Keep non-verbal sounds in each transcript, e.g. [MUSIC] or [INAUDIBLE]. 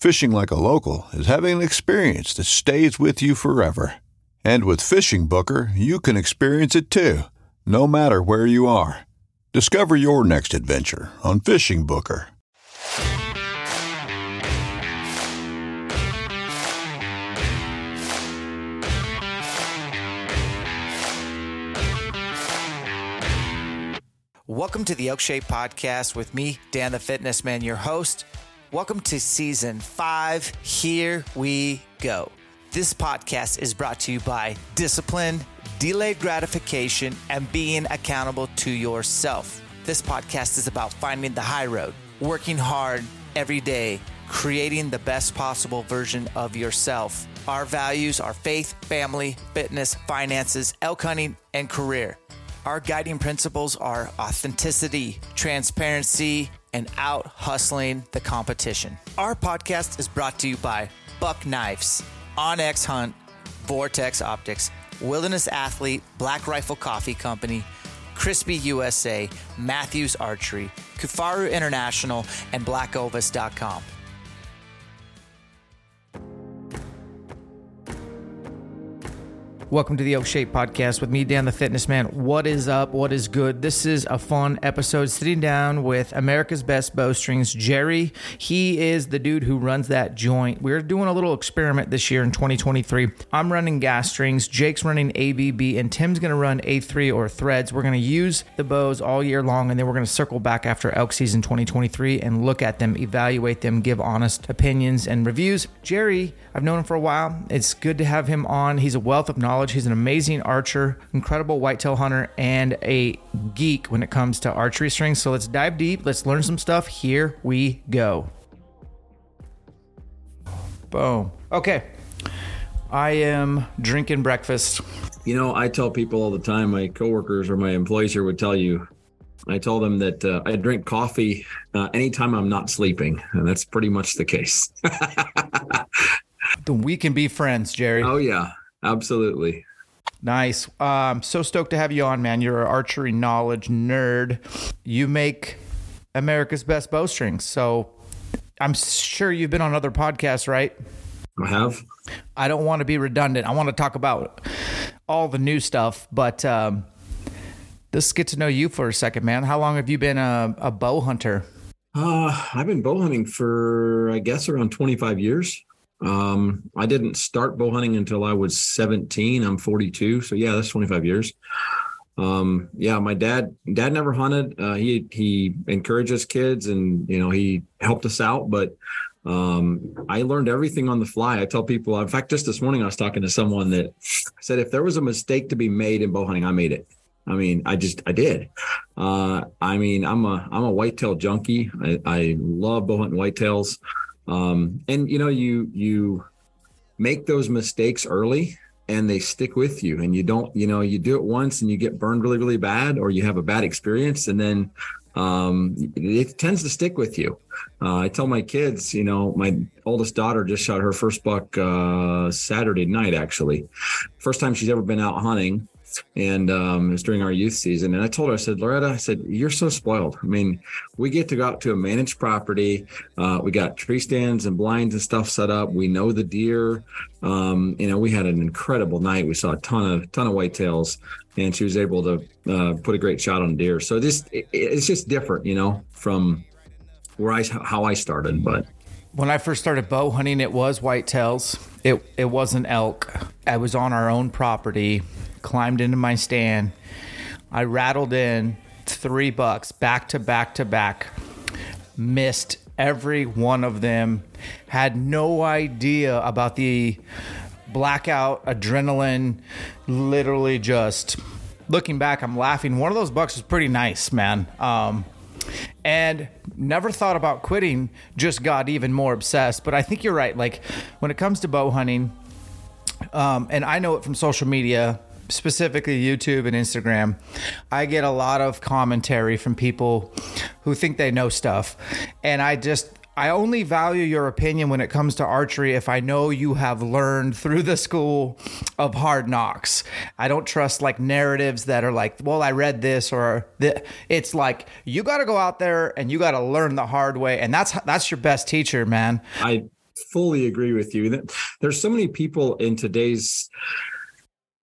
Fishing like a local is having an experience that stays with you forever. And with Fishing Booker, you can experience it too, no matter where you are. Discover your next adventure on Fishing Booker. Welcome to the Elk Shape Podcast with me, Dan the Fitness Man, your host. Welcome to season five. Here we go. This podcast is brought to you by discipline, delayed gratification, and being accountable to yourself. This podcast is about finding the high road, working hard every day, creating the best possible version of yourself. Our values are faith, family, fitness, finances, elk hunting, and career. Our guiding principles are authenticity, transparency, and out hustling the competition. Our podcast is brought to you by Buck Knives, OnX Hunt, Vortex Optics, Wilderness Athlete, Black Rifle Coffee Company, Crispi USA, Mathews Archery, Kifaru International, and BlackOvis.com. Welcome to the Elk Shape Podcast with me, Dan the Fitness Man. What is up? What is good? This is a fun episode sitting down with America's Best Bowstrings, Jerry. He is the dude who runs that joint. We're doing a little experiment this year in 2023. I'm running gas strings, Jake's running ABB, and Tim's going to run A3 or threads. We're going to use the bows all year long, and then we're going to circle back after elk season 2023 and look at them, evaluate them, give honest opinions and reviews. Jerry, I've known him for a while. It's good to have him on. He's a wealth of knowledge. He's an amazing archer, incredible whitetail hunter, and a geek when it comes to archery strings. So let's dive deep. Let's learn some stuff. Here we go. Boom. Okay. I am drinking breakfast. You know, I tell people all the time, my coworkers or my employees here would tell you, I told them that uh, I drink coffee uh, anytime I'm not sleeping. And that's pretty much the case. [LAUGHS] then we can be friends, Jerry. Oh, yeah. Absolutely. Nice. Um, so stoked to have you on, man. You're an archery knowledge nerd. You make America's best bowstrings. So I'm sure you've been on other podcasts, right? I have. I don't want to be redundant. I want to talk about all the new stuff, but um, let's get to know you for a second, man. How long have you been a, a bow hunter? Uh, I've been bow hunting for, I guess, around 25 years. Um, I didn't start bow hunting until I was 17. I'm 42. So yeah, that's 25 years. Um, yeah, my dad, dad never hunted. Uh, he, he encouraged us kids and, you know, he helped us out, but, um, I learned everything on the fly. I tell people, in fact, just this morning, I was talking to someone that said, if there was a mistake to be made in bow hunting, I made it. I mean, I just I did. Uh, I mean, I'm a I'm a whitetail junkie. I, I love bow hunting whitetails. Um, and you know, you you make those mistakes early and they stick with you and you don't you know you do it once and you get burned really really bad or you have a bad experience and then um, it tends to stick with you. Uh, I tell my kids, you know, my oldest daughter just shot her first buck uh, Saturday night, actually. First time she's ever been out hunting and um, it was during our youth season. And I told her, I said, Loretta, I said, you're so spoiled. I mean, we get to go out to a managed property. Uh, we got tree stands and blinds and stuff set up. We know the deer. Um, you know, we had an incredible night. We saw a ton of ton of whitetails, and she was able to uh, put a great shot on deer. So this it, it's just different, you know, from where I how I started, but. When I first started bow hunting, it was whitetails. It it wasn't elk. I was on our own property climbed into my stand. I rattled in three bucks back to back to back. Missed every one of them. Had no idea about the blackout adrenaline. Literally just looking back, I'm laughing. One of those bucks was pretty nice, man. Um, and never thought about quitting, just got even more obsessed. But I think you're right. Like when it comes to bow hunting, um, and I know it from social media, specifically YouTube and Instagram, I get a lot of commentary from people who think they know stuff. And I just, I only value your opinion when it comes to archery if I know you have learned through the school of hard knocks. I don't trust like narratives that are like, well, I read this or the, it's like you got to go out there and you got to learn the hard way, and that's that's your best teacher, man. I fully agree with you. There's so many people in today's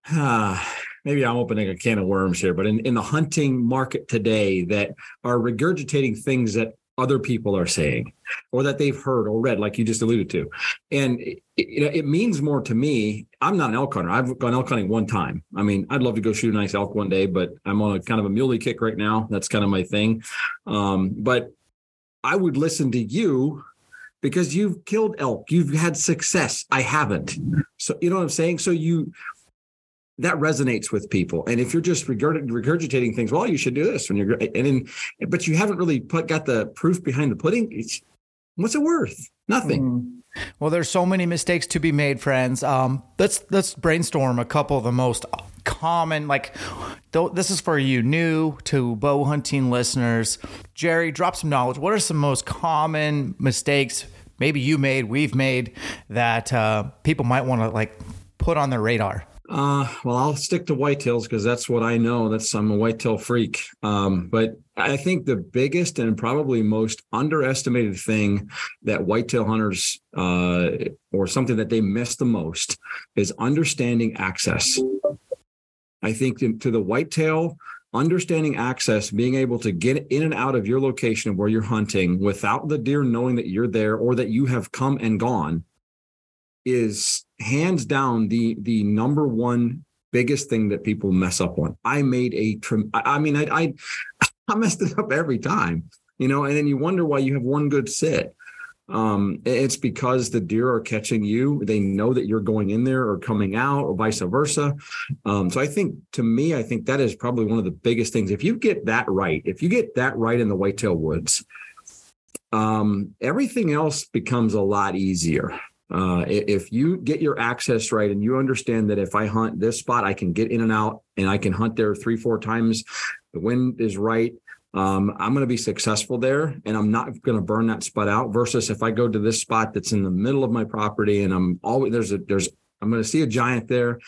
[SIGHS] maybe I'm opening a can of worms here, but in, in the hunting market today that are regurgitating things that other people are saying or that they've heard or read, like you just alluded to. And it, it, it, means more to me. I'm not an elk hunter. I've gone elk hunting one time. I mean, I'd love to go shoot a nice elk one day, but I'm on a kind of a muley kick right now. That's kind of my thing. Um, but I would listen to you because you've killed elk. You've had success. I haven't. So, you know what I'm saying? So you, that resonates with people. And if you're just regurgitating things, well, you should do this when you're, and then, but you haven't really put, got the proof behind the pudding. What's it worth? Nothing. Mm. Well, there's so many mistakes to be made, friends. Um, let's let's brainstorm a couple of the most common. Like, this is for you, new to bow hunting listeners. Jerry, drop some knowledge. What are some most common mistakes maybe you made, we've made that uh, people might want to like put on their radar? Uh, well, I'll stick to whitetails because that's what I know. That's I'm a whitetail freak. Um, but I think the biggest and probably most underestimated thing that whitetail hunters, uh, or something that they miss the most, is understanding access. I think to, to the whitetail, understanding access, being able to get in and out of your location where you're hunting without the deer knowing that you're there or that you have come and gone is hands down the the number one biggest thing that people mess up on. I made a trim. I mean, I, I [LAUGHS] I messed it up every time, you know, and then you wonder why you have one good sit. Um, it's because the deer are catching you. They know that you're going in there or coming out, or vice versa. Um, so I think, to me, I think that is probably one of the biggest things. If you get that right, if you get that right in the whitetail woods, um, everything else becomes a lot easier. Uh, if you get your access right and you understand that if I hunt this spot, I can get in and out and I can hunt there three, four times. The wind is right. Um, I'm going to be successful there and I'm not going to burn that spot out versus if I go to this spot that's in the middle of my property and I'm always there's a, there's, I'm going to see a giant there,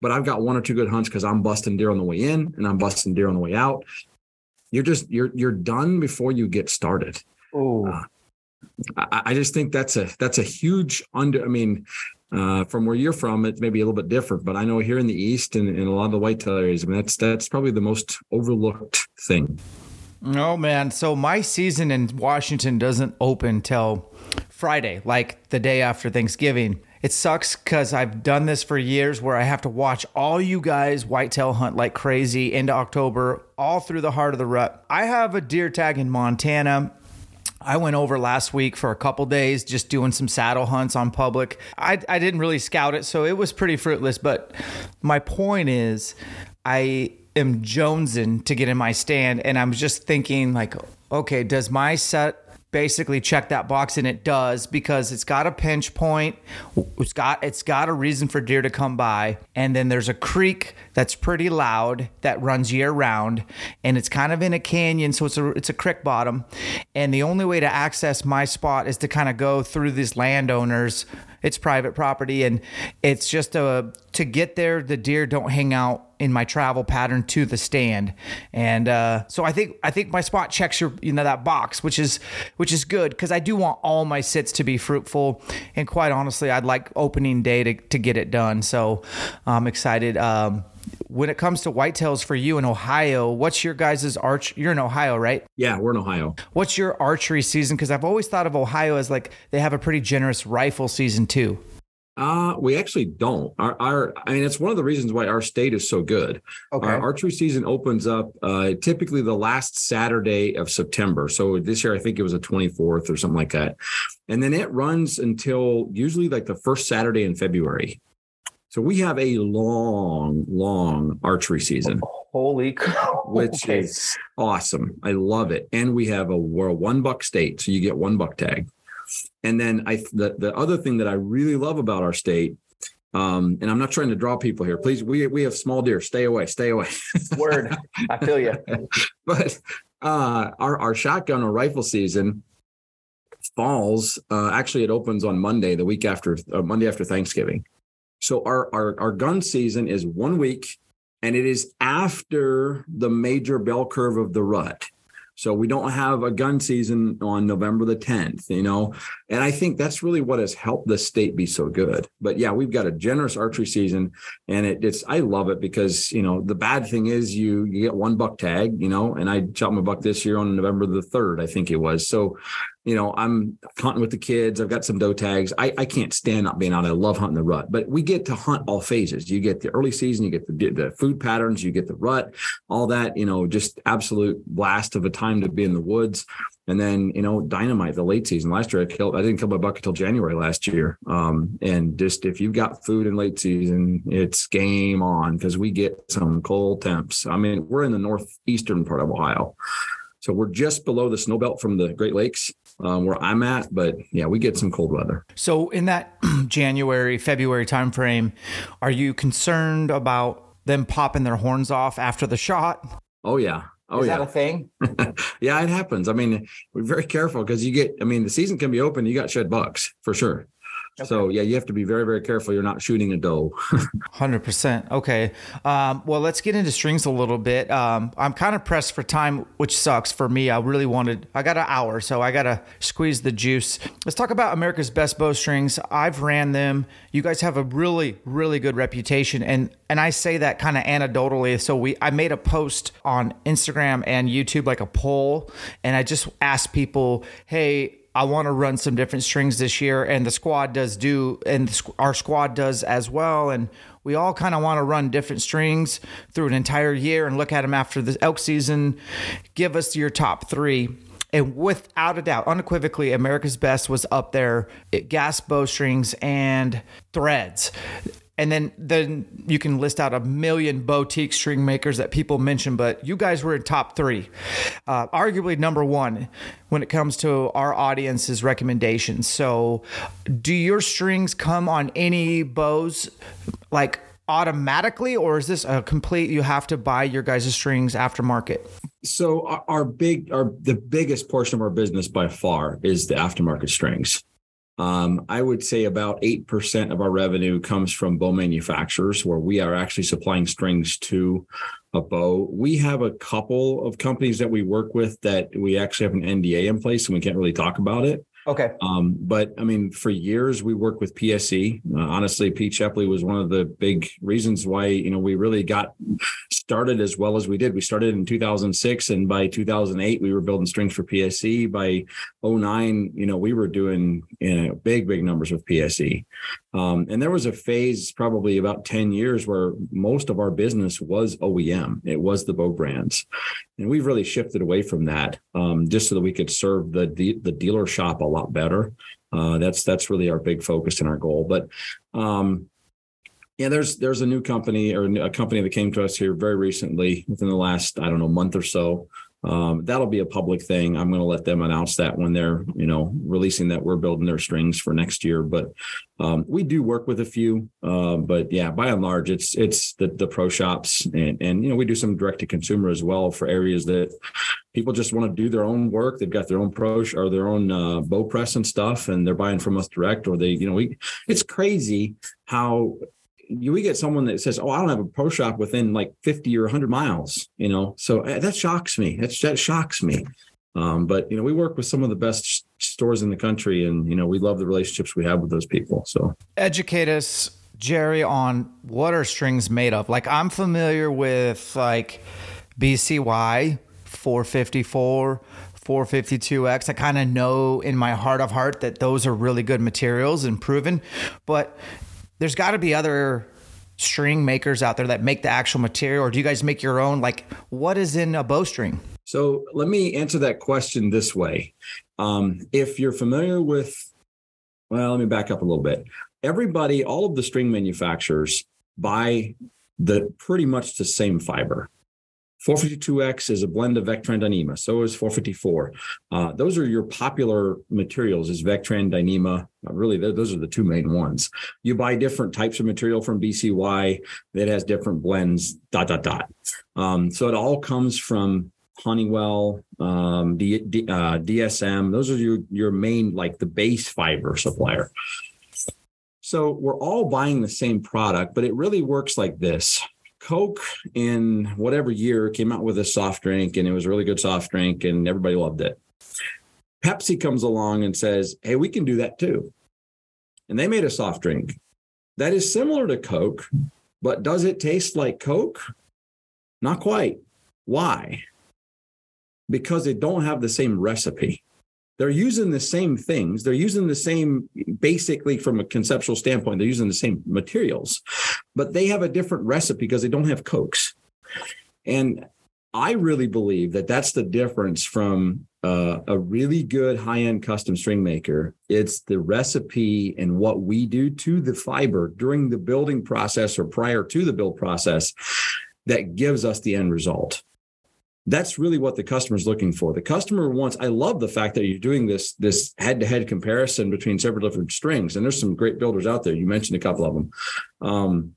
but I've got one or two good hunts because I'm busting deer on the way in and I'm busting deer on the way out. You're just, you're, you're done before you get started. Oh, uh, I, I just think that's a that's a huge under. I mean, uh, from where you're from, it may be a little bit different, but I know here in the East and in a lot of the whitetail areas, I mean, that's that's probably the most overlooked thing. Oh man, so my season in Washington doesn't open till Friday, like the day after Thanksgiving. It sucks because I've done this for years where I have to watch all you guys whitetail hunt like crazy into October, all through the heart of the rut. I have a deer tag in Montana I went over last week for a couple days just doing some saddle hunts on public. I, I didn't really scout it, so it was pretty fruitless. But my point is, I am jonesing to get in my stand, and I'm just thinking, like, okay, does my set basically check that box and it does because it's got a pinch point it's got it's got a reason for deer to come by and then there's a creek that's pretty loud that runs year round and it's kind of in a canyon so it's a it's a creek bottom and the only way to access my spot is to kind of go through these landowners it's private property and it's just a to get there the deer don't hang out in my travel pattern to the stand. And uh, so i think i think my spot checks your you know that box which is which is good because i do want all my sits to be fruitful. And quite honestly i'd like opening day to, to get it done. So i'm excited um, when it comes to whitetails for you in Ohio, what's your guys' arch? You're in Ohio, right? Yeah, we're in Ohio. What's your archery season? Because I've always thought of Ohio as like they have a pretty generous rifle season too. Uh, we actually don't. Our, our, I mean, it's one of the reasons why our state is so good. Okay. Our archery season opens up uh, typically the last Saturday of September. So this year, I think it was the 24th or something like that. And then it runs until usually like the first Saturday in February. So we have a long, long archery season. Holy [LAUGHS] cow. Which okay. is awesome. I love it. And we have a, we're a one buck state. So you get one buck tag. And then I the, the other thing that I really love about our state, um, and I'm not trying to draw people here. Please, we we have small deer. Stay away, stay away. [LAUGHS] Word. I feel you. but uh, our our shotgun or rifle season falls. Uh, actually, it opens on Monday, the week after uh, Monday after Thanksgiving. So our, our our gun season is one week, and it is after the major bell curve of the rut. So we don't have a gun season on November the 10th, you know, and I think that's really what has helped the state be so good. But yeah, we've got a generous archery season, and it, it's I love it because you know the bad thing is you you get one buck tag, you know, and I shot my buck this year on November the 3rd, I think it was. So you know, I'm hunting with the kids. I've got some doe tags. I, I can't stand not being out. I love hunting the rut, but we get to hunt all phases. You get the early season, you get the, the food patterns, you get the rut, all that, you know, just absolute blast of a time to be in the woods. And then, you know, dynamite, the late season. Last year, I killed, I didn't kill my buck until January last year. Um, and just if you've got food in late season, it's game on because we get some cold temps. I mean, we're in the northeastern part of Ohio. So we're just below the snow belt from the Great Lakes um, where I'm at, but yeah, we get some cold weather. So in that [CLEARS THROAT] January, February timeframe, are you concerned about them popping their horns off after the shot? Oh yeah. Oh Is yeah. that a thing? [LAUGHS] yeah, it happens. I mean, we're very careful because you get, I mean, the season can be open. You got shed bucks for sure. Okay. So yeah, you have to be very, very careful. You're not shooting a doe. [LAUGHS] Hundred percent. Okay. Um, well, let's get into strings a little bit. Um, I'm kind of pressed for time, which sucks for me. I really wanted. I got an hour, so I got to squeeze the juice. Let's talk about America's Best Bow Strings. I've ran them. You guys have a really, really good reputation, and and I say that kind of anecdotally. So we, I made a post on Instagram and YouTube, like a poll, and I just asked people, hey I want to run some different strings this year, and the squad does do, and our squad does as well. And we all kind of want to run different strings through an entire year and look at them after the elk season. Give us your top three. And without a doubt, unequivocally, America's Best was up there. It, gas bowstrings and threads and then then you can list out a million boutique string makers that people mention but you guys were in top three. Uh, arguably number one when it comes to our audience's recommendations. So do your strings come on any bows like automatically or is this a complete you have to buy your guys' strings aftermarket? So our, our big our the biggest portion of our business by far is the aftermarket strings um, I would say about 8% of our revenue comes from bow manufacturers, where we are actually supplying strings to a bow. We have a couple of companies that we work with that we actually have an NDA in place and we can't really talk about it. Okay. Um, but I mean, for years we worked with PSE. Uh, honestly, Pete Shepley was one of the big reasons why you know we really got started as well as we did. We started in 2006, and by 2008 we were building strings for PSE. By 09, you know, we were doing you know, big, big numbers with PSE. Um, and there was a phase, probably about 10 years, where most of our business was OEM. It was the bow brands, and we've really shifted away from that um, just so that we could serve the the, the dealer shop a lot better. Uh, that's that's really our big focus and our goal. But um, yeah, there's there's a new company or a company that came to us here very recently within the last I don't know month or so Um, that'll be a public thing. I'm going to let them announce that when they're, you know, releasing that we're building their strings for next year. But um, we do work with a few, uh, but yeah, by and large, it's it's the the pro shops, and and you know we do some direct to consumer as well for areas that people just want to do their own work. They've got their own pro or their own uh, bow press and stuff, and they're buying from us direct, or they, you know, we. It's crazy how we get someone that says, "Oh, I don't have a pro shop within like 50 or 100 miles," you know. So uh, that shocks me. That's, that shocks me. Um, but you know, we work with some of the best stores in the country, and you know, we love the relationships we have with those people. So educate us, Jerry, on what are strings made of. Like I'm familiar with like BCY 454. 452X. I kind of know in my heart of heart that those are really good materials and proven, but there's got to be other string makers out there that make the actual material, or do you guys make your own? Like, what is in a bowstring? So let me answer that question this way. Um, if you're familiar with, well, let me back up a little bit. Everybody, all of the string manufacturers buy the pretty much the same fiber. 452X is a blend of Vectran Dyneema. So is 454. Uh, those are your popular materials is Vectran Dyneema. Uh, really, those are the two main ones. You buy different types of material from BCY that has different blends, dot, dot, dot. Um, so it all comes from Honeywell, um, D, D, uh, DSM. Those are your, your main, like the base fiber supplier. So we're all buying the same product, but it really works like this. Coke in whatever year came out with a soft drink and it was a really good soft drink and everybody loved it. Pepsi comes along and says, Hey, we can do that too. And they made a soft drink that is similar to Coke, but does it taste like Coke? Not quite. Why? Because they don't have the same recipe they're using the same things. They're using the same, basically, from a conceptual standpoint, they're using the same materials, but they have a different recipe because they don't have Cokes. And I really believe that that's the difference from uh, a really good high end custom string maker. It's the recipe and what we do to the fiber during the building process or prior to the build process that gives us the end result that's really what the customer is looking for. The customer wants, I love the fact that you're doing this, this head-to-head comparison between several different strings. And there's some great builders out there. You mentioned a couple of them. Um,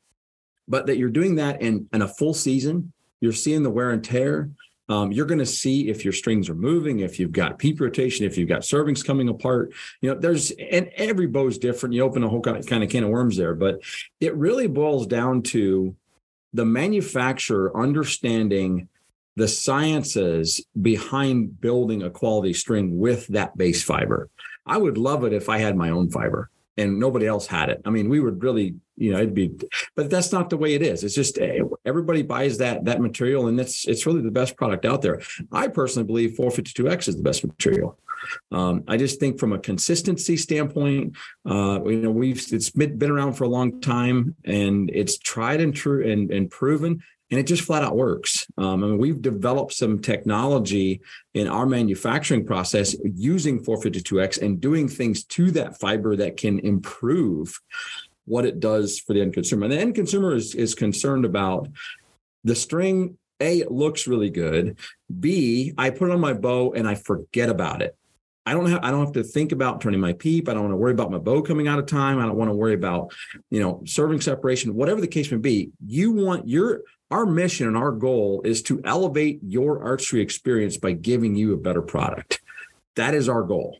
but that you're doing that in, in a full season, you're seeing the wear and tear. Um, you're going to see if your strings are moving, if you've got peep rotation, if you've got servings coming apart. You know, there's and every bow is different. You open a whole kind of can of worms there, but it really boils down to the manufacturer understanding the sciences behind building a quality string with that base fiber. I would love it if I had my own fiber and nobody else had it. I mean, we would really, you know, it'd be, but that's not the way it is. It's just eh, everybody buys that that material, and it's it's really the best product out there. I personally believe 452X is the best material. Um, I just think from a consistency standpoint, uh, you know, we've it's been, been around for a long time, and it's tried and true and, and proven and it just flat out works. Um, I mean, we've developed some technology in our manufacturing process using 452X and doing things to that fiber that can improve what it does for the end consumer. And the end consumer is, is concerned about the string. A, it looks really good. B, I put it on my bow and I forget about it. I don't have I don't have to think about turning my peep. I don't want to worry about my bow coming out of time. I don't want to worry about, you know, serving separation, whatever the case may be. You want your our mission and our goal is to elevate your archery experience by giving you a better product. That is our goal.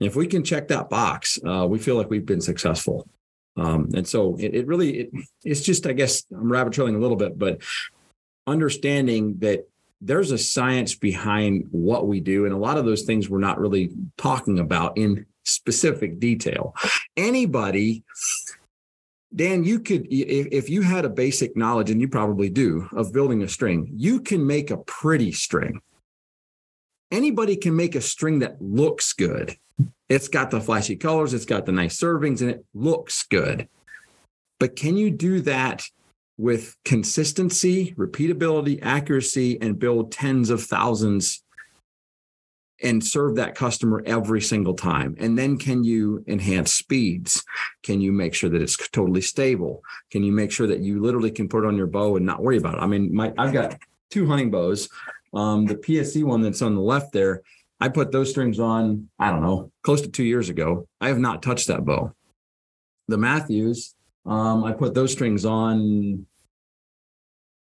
And if we can check that box, uh, we feel like we've been successful. Um, and so it, it really, it, it's just, I guess I'm rabbit trailing a little bit, but understanding that there's a science behind what we do. And a lot of those things we're not really talking about in specific detail. Anybody Dan, you could, if, you had a basic knowledge, and you probably do, of building a string, you can make a pretty string. Anybody can make a string that looks good. It's got the flashy colors, it's got the nice servings, and it looks good. But can you do that with consistency, repeatability, accuracy, and build tens of thousands and serve that customer every single time? And then can you enhance speeds? Can you make sure that it's totally stable? Can you make sure that you literally can put on your bow and not worry about it? I mean, my I've got two hunting bows. Um, the PSE one that's on the left there, I put those strings on, I don't know, close to two years ago. I have not touched that bow. The Mathews, um, I put those strings on,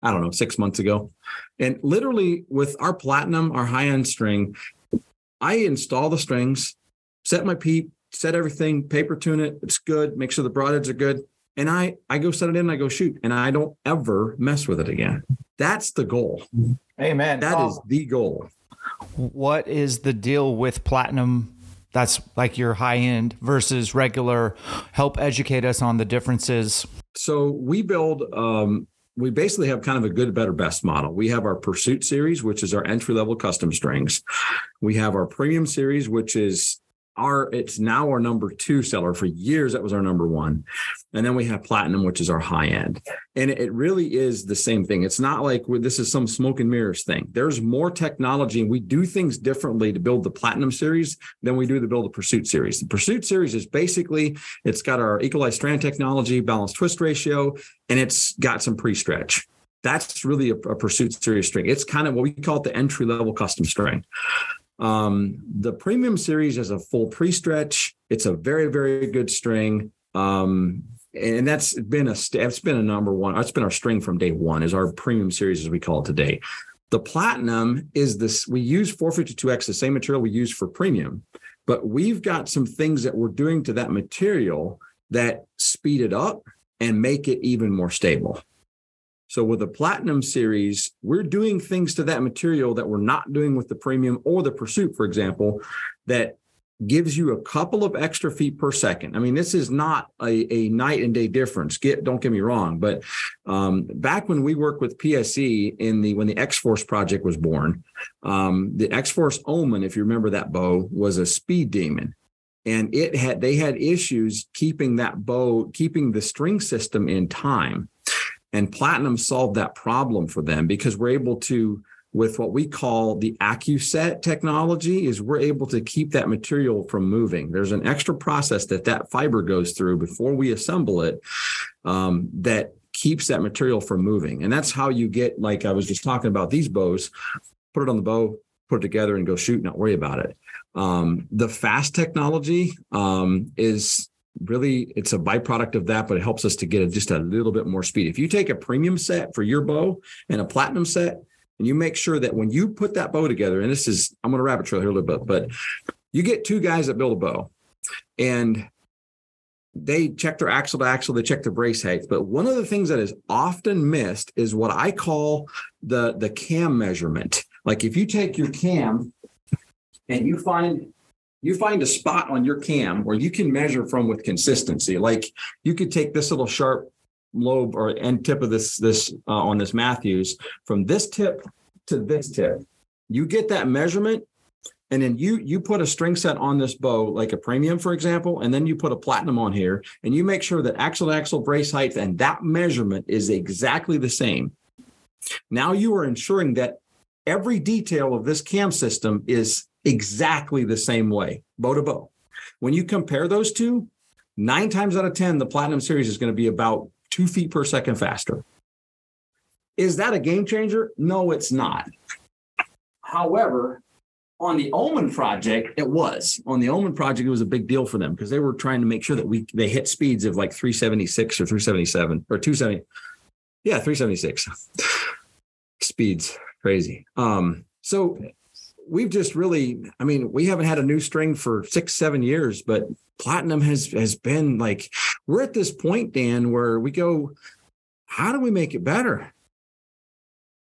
I don't know, six months ago. And literally with our platinum, our high end string, I install the strings, set my peep, set everything, paper tune it. It's good. Make sure the broadheads are good. And I, I go set it in and I go shoot and I don't ever mess with it again. That's the goal. Amen. That is the goal. What is the deal with platinum? That's like your high end versus regular. Help educate us on the differences. So we build um, we basically have kind of a good, better, best model. We have our Pursuit series, which is our entry level custom strings. We have our Premium series, which is our it's now our number two seller. For years that was our number one. And then we have platinum which is our high end. And it really is the same thing. It's not like this is some smoke and mirrors thing. There's more technology and we do things differently to build the platinum series than we do to build the pursuit series. The pursuit series is basically it's got our equalized strand technology balanced twist ratio and it's got some pre-stretch. That's really a, a pursuit series string. It's kind of what we call it the entry level custom string um, the premium series is a full pre-stretch. It's a very, very good string. Um, and that's been a it's been a number one. It's been our string from day one. Is our premium series as we call it today. The platinum is this. We use 452x, the same material we use for premium, but we've got some things that we're doing to that material that speed it up and make it even more stable. So with the platinum series, we're doing things to that material that we're not doing with the premium or the pursuit, for example, that gives you a couple of extra feet per second. I mean, this is not a, a night and day difference. Get don't get me wrong, but um, back when we worked with PSE in the when the X Force project was born, um, the X Force Omen, if you remember that bow, was a speed demon and it had they had issues keeping that bow keeping the string system in time and Platinum solved that problem for them because we're able to, with what we call the AccuSet technology, is we're able to keep that material from moving. There's an extra process that that fiber goes through before we assemble it um, that keeps that material from moving. And that's how you get, like I was just talking about these bows, put it on the bow, put it together and go shoot, not worry about it. Um, the fast technology um, is really it's a byproduct of that, but it helps us to get a, just a little bit more speed. If you take a premium set for your bow and a platinum set, and you make sure that when you put that bow together, and this is I'm going to rabbit trail here a little bit, but you get two guys that build a bow, and they check their axle to axle, they check their brace height. But one of the things that is often missed is what I call the the cam measurement. Like if you take your cam and you find you find a spot on your cam where you can measure from with consistency. Like you could take this little sharp lobe or end tip of this this uh, on this Mathews from this tip to this tip. You get that measurement, and then you you put a string set on this bow, like a premium, for example, and then you put a platinum on here, and you make sure that axle to axle brace height and that measurement is exactly the same. Now you are ensuring that every detail of this cam system is exactly the same way, bow to bow. When you compare those two, nine times out of 10, the Platinum Series is going to be about two feet per second faster. Is that a game changer? No, it's not. However, on the Omen project, it was. On the Omen project, it was a big deal for them because they were trying to make sure that we they hit speeds of like 376 or 377 or 270. Yeah, 376 [LAUGHS] speeds. Crazy. Um, so we've just really, I mean, we haven't had a new string for six, seven years, but platinum has has been like we're at this point, Dan, where we go, how do we make it better?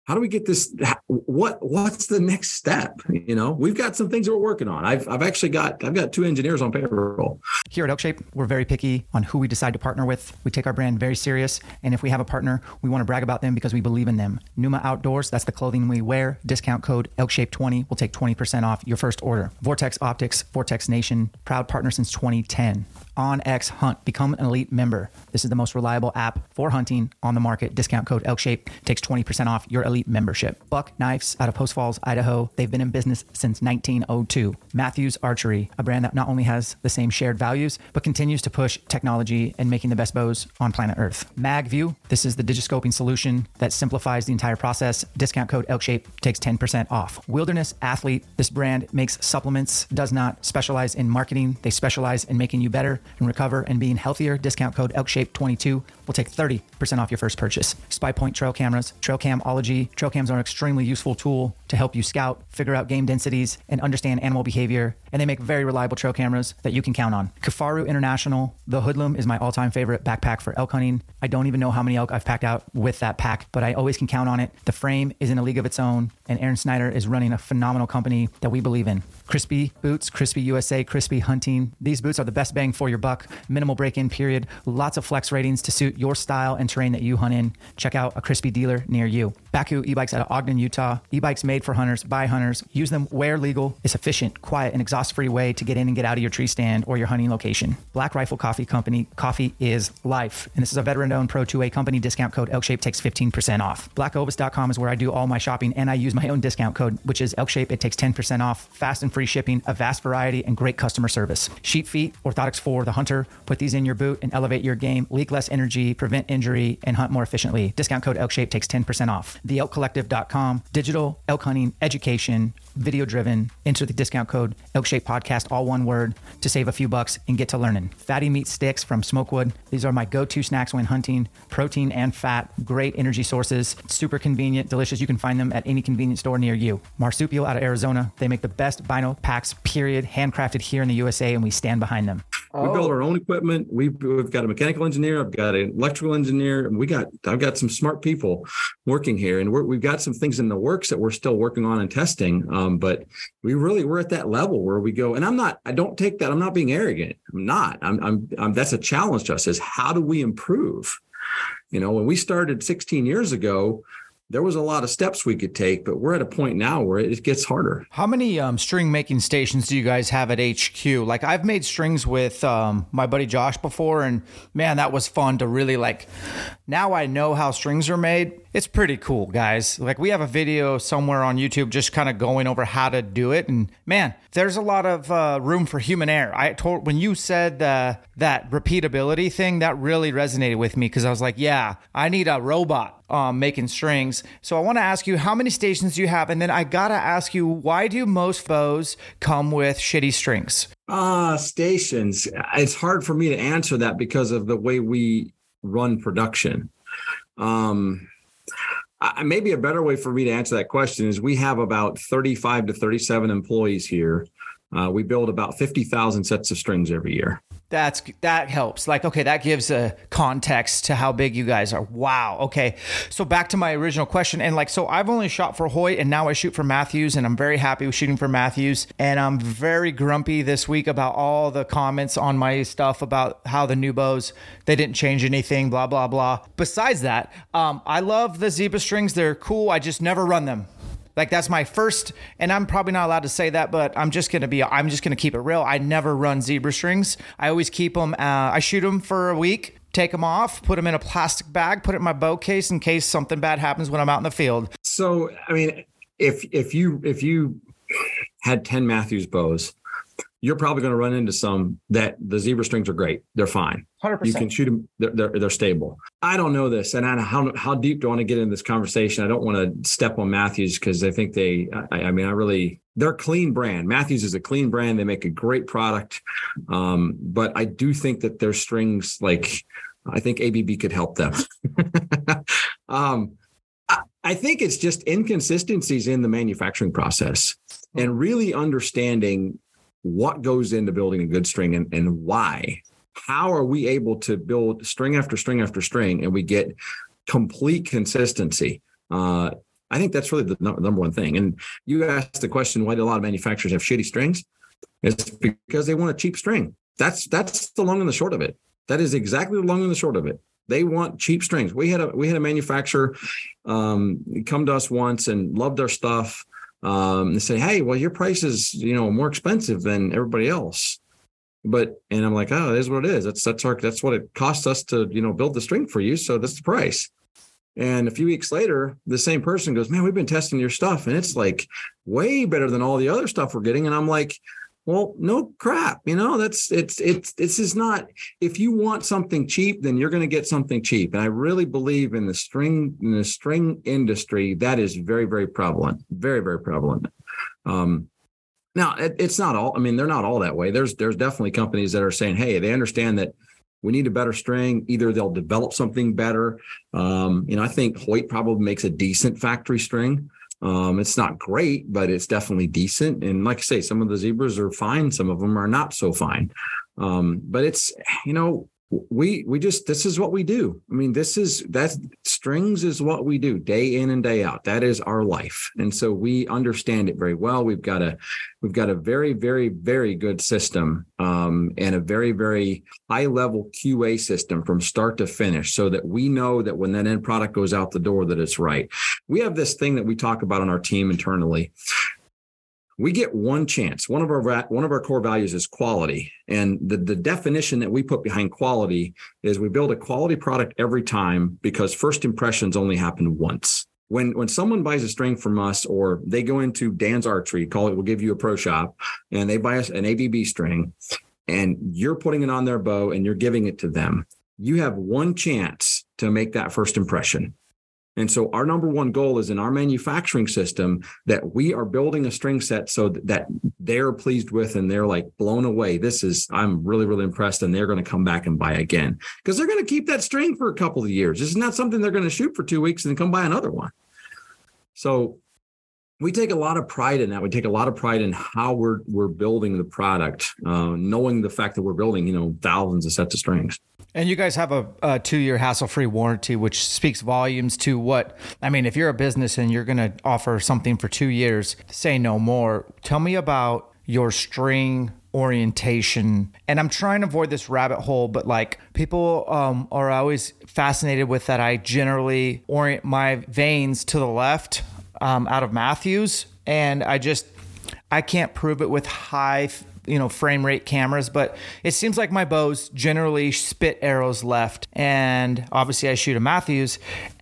How do we get this what what's the next step? You know we've got some things that we're working on. I've, I've actually got i've got two engineers on payroll. Here at elkshape we're very picky on who we decide to partner with. We take our brand very serious and if we have a partner we want to brag about them because we believe in them. Numa outdoors that's the clothing we wear discount code elkshape20 will take 20% off your first order. Vortex optics vortex nation proud partner since 2010 onX Hunt. Become an elite member. This is the most reliable app for hunting on the market. Discount code ELKSHAPE takes 20% off your elite Elite membership. Buck Knives out of Post Falls, Idaho. They've been in business since 1902. Mathews Archery, a brand that not only has the same shared values, but continues to push technology and making the best bows on planet Earth. MagView, this is the digiscoping solution that simplifies the entire process. Discount code ElkShape takes 10% off. Wilderness Athlete, this brand makes supplements, does not specialize in marketing. They specialize in making you better and recover and being healthier. Discount code ElkShape22 will take 30% off your first purchase. Spy Point trail cameras, Trail Camology. Trail cams are an extremely useful tool to help you scout, figure out game densities, and understand animal behavior. And they make very reliable trail cameras that you can count on. Kifaru International, the Hoodlum is my all time favorite backpack for elk hunting. I don't even know how many elk I've packed out with that pack, but I always can count on it. The frame is in a league of its own, and Aaron Snyder is running a phenomenal company that we believe in. Crispi boots, Crispi USA, Crispi Hunting. These boots are the best bang for your buck. Minimal break in period. Lots of flex ratings to suit your style and terrain that you hunt in. Check out a Crispi dealer near you. Bakcou e-bikes out of Ogden, Utah. E-bikes made for hunters by hunters. Use them where legal. It's efficient, quiet, and exhaust-free way to get in and get out of your tree stand or your hunting location. Black Rifle Coffee Company. Coffee is life. And this is a veteran-owned Pro 2A company. Discount code ElkShape takes 15% off. BlackOvis.com is where I do all my shopping and I use my own discount code, which is ElkShape. It takes 10% off. Fast and free shipping, a vast variety, and great customer service. Sheep Feet, orthotics for the hunter. Put these in your boot and elevate your game. Leak less energy, prevent injury, and hunt more efficiently. Discount code ElkShape takes 10% off. TheElkCollective.com. Digital elk hunting education, video driven. Enter the discount code ElkShape Podcast, all one word, to save a few bucks and get to learning. Fatty meat sticks from Smokewood. These are my go-to snacks when hunting. Protein and fat, great energy sources. Super convenient, delicious. You can find them at any convenience store near you. Marsupial out of Arizona. They make the best vinyl packs, period, handcrafted here in the USA, and we stand behind them. We build our own equipment. We've, we've got a mechanical engineer. I've got an electrical engineer. and We got I've got some smart people working here, and we're, we've got some things in the works that we're still working on and testing. Um, but we really we're at that level where we go. And I'm not. I don't take that. I'm not being arrogant. I'm not. I'm. I'm. I'm that's a challenge to us. Is how do we improve? You know, when we started 16 years ago, there was a lot of steps we could take, but we're at a point now where it gets harder. How many um, string making stations do you guys have at HQ? Like I've made strings with um, my buddy Josh before, and man, that was fun to really like. Now I know how strings are made. It's pretty cool, guys. Like we have a video somewhere on YouTube just kind of going over how to do it, and man, there's a lot of uh, room for human error. I told when you said uh, that repeatability thing, that really resonated with me because I was like, yeah, I need a robot um, making strings. So I want to ask you how many stations you have, and then I gotta ask you why do most bows come with shitty strings? Ah, stations. It's hard for me to answer that because of the way we run production. Um, Maybe a better way for me to answer that question is we have about 35 to 37 employees here. Uh, we build about 50,000 sets of strings every year. That's that helps. Like, okay, that gives a context to how big you guys are. Wow. Okay. So back to my original question. And like, so I've only shot for Hoyt and now I shoot for Mathews and I'm very happy with shooting for Mathews. And I'm very grumpy this week about all the comments on my stuff about how the new bows, they didn't change anything, blah, blah, blah. Besides that, um, I love the zebra strings. They're cool. I just never run them. Like that's my first, and I'm probably not allowed to say that, but I'm just gonna be, I'm just gonna keep it real. I never run zebra strings. I always keep them. Uh, I shoot them for a week, take them off, put them in a plastic bag, put it in my bow case in case something bad happens when I'm out in the field. So, I mean, if if you if you had 10 Mathews bows, you're probably going to run into some that the zebra strings are great. They're fine. 100%. You can shoot them. They're, they're, they're stable. I don't know this. And I, how, how deep do I want to get in this conversation? I don't want to step on Mathews because I think they, I, I, mean, I really, they're a clean brand. Mathews is a clean brand. They make a great product. Um, but I do think that their strings, like, I think ABB could help them. [LAUGHS] um, I think it's just inconsistencies in the manufacturing process and really understanding what goes into building a good string and, and why. How are we able to build string after string after string and we get complete consistency? Uh, I think that's really the number one thing. And you asked the question, why do a lot of manufacturers have shitty strings? It's because they want a cheap string. That's that's the long and the short of it. That is exactly the long and the short of it. They want cheap strings. We had a we had a manufacturer um, come to us once and loved our stuff um, and say, "Hey, well, your price is you know more expensive than everybody else." But and I'm like, "Oh, it is what it is. That's that's our that's what it costs us to you know build the string for you. So that's the price." And a few weeks later, the same person goes, Man, we've been testing your stuff and it's like way better than all the other stuff we're getting. And I'm like, well, no crap. You know, that's it's it's this is not if you want something cheap, then you're going to get something cheap. And I really believe in the string in the string industry, that is very, very prevalent. Very, very prevalent. Um, now it, it's not all, I mean, they're not all that way. There's there's definitely companies that are saying, hey, they understand that we need a better string. Either they'll develop something better. Um, you know, I think Hoyt probably makes a decent factory string. Um, it's not great, but it's definitely decent. And like I say, some of the zebras are fine, some of them are not so fine. Um, but it's, you know, we we just this is what we do. I mean this is that strings is what we do day in and day out. That is our life. And so we understand it very well. We've got a we've got a very very very good system um, and a very very high level qa system from start to finish so that we know that when that end product goes out the door that it's right. We have this thing that we talk about on our team internally we get one chance. One of our one of our core values is quality, and the the definition that we put behind quality is we build a quality product every time because first impressions only happen once. When when someone buys a string from us, or they go into Dan's Archery, call it, we'll give you a pro shop, and they buy us an ABB string, and you're putting it on their bow and you're giving it to them. You have one chance to make that first impression. And so our number one goal is in our manufacturing system that we are building a string set so that they're pleased with and they're like blown away. This is, I'm really, really impressed. And they're going to come back and buy again because they're going to keep that string for a couple of years. This is not something they're going to shoot for two weeks and then come buy another one. So we take a lot of pride in that. We take a lot of pride in how we're we're building the product, uh, knowing the fact that we're building, you know, thousands of sets of strings. And you guys have a, a two year hassle free warranty, which speaks volumes to what I mean. If you're a business and you're going to offer something for two years, say no more. Tell me about your string orientation and i'm trying to avoid this rabbit hole but like people um, are always fascinated with that i generally orient my vanes to the left um, out of Mathews, and I just I can't prove it with high you know frame rate cameras but it seems like my bows generally spit arrows left and obviously i shoot a Mathews,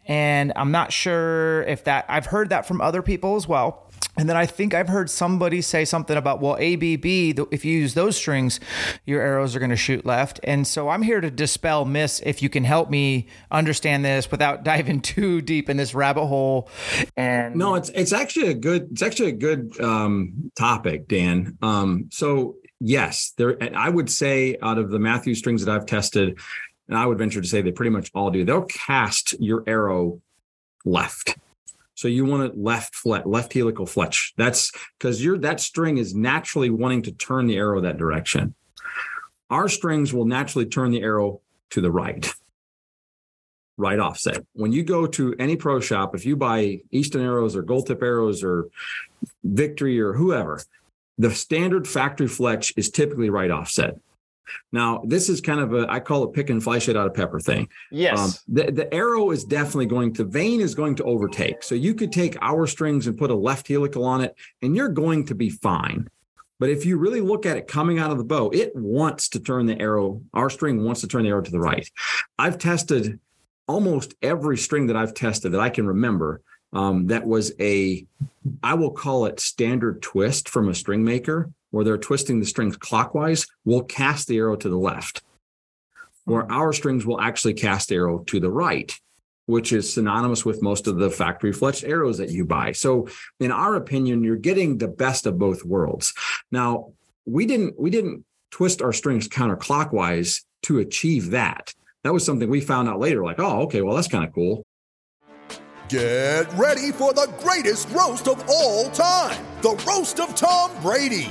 and i'm not sure if that i've heard that from other people as well and then I think I've heard somebody say something about, well, ABB, if you use those strings, your arrows are going to shoot left. And so I'm here to dispel myths if you can help me understand this without [LAUGHS] diving too deep in this rabbit hole. And no, it's it's actually a good it's actually a good um, topic, Dan. Um, so yes, there I would say out of the Matthew strings that I've tested, and I would venture to say they pretty much all do, they'll cast your arrow left so you want it left left helical fletch. That's because your that string is naturally wanting to turn the arrow that direction. Our strings will naturally turn the arrow to the right, right offset. When you go to any pro shop, if you buy Easton arrows or gold tip arrows or Victory or whoever, the standard factory fletch is typically right offset. Now, this is kind of a I call it pick and fly shit out of pepper thing. Yes. Um, the, the arrow is definitely going to vane is going to overtake. So you could take our strings and put a left helical on it, and you're going to be fine. But if you really look at it coming out of the bow, it wants to turn the arrow, our string wants to turn the arrow to the right. I've tested almost every string that I've tested that I can remember um, that was a, I will call it standard twist from a string maker where they're twisting the strings clockwise, will cast the arrow to the left. Where hmm. our strings will actually cast arrow to the right, which is synonymous with most of the factory fletched arrows that you buy. So, in our opinion, you're getting the best of both worlds. Now, we didn't we didn't twist our strings counterclockwise to achieve that. That was something we found out later, like, oh, okay, well, that's kind of cool. Get ready for the greatest roast of all time the roast of Tom Brady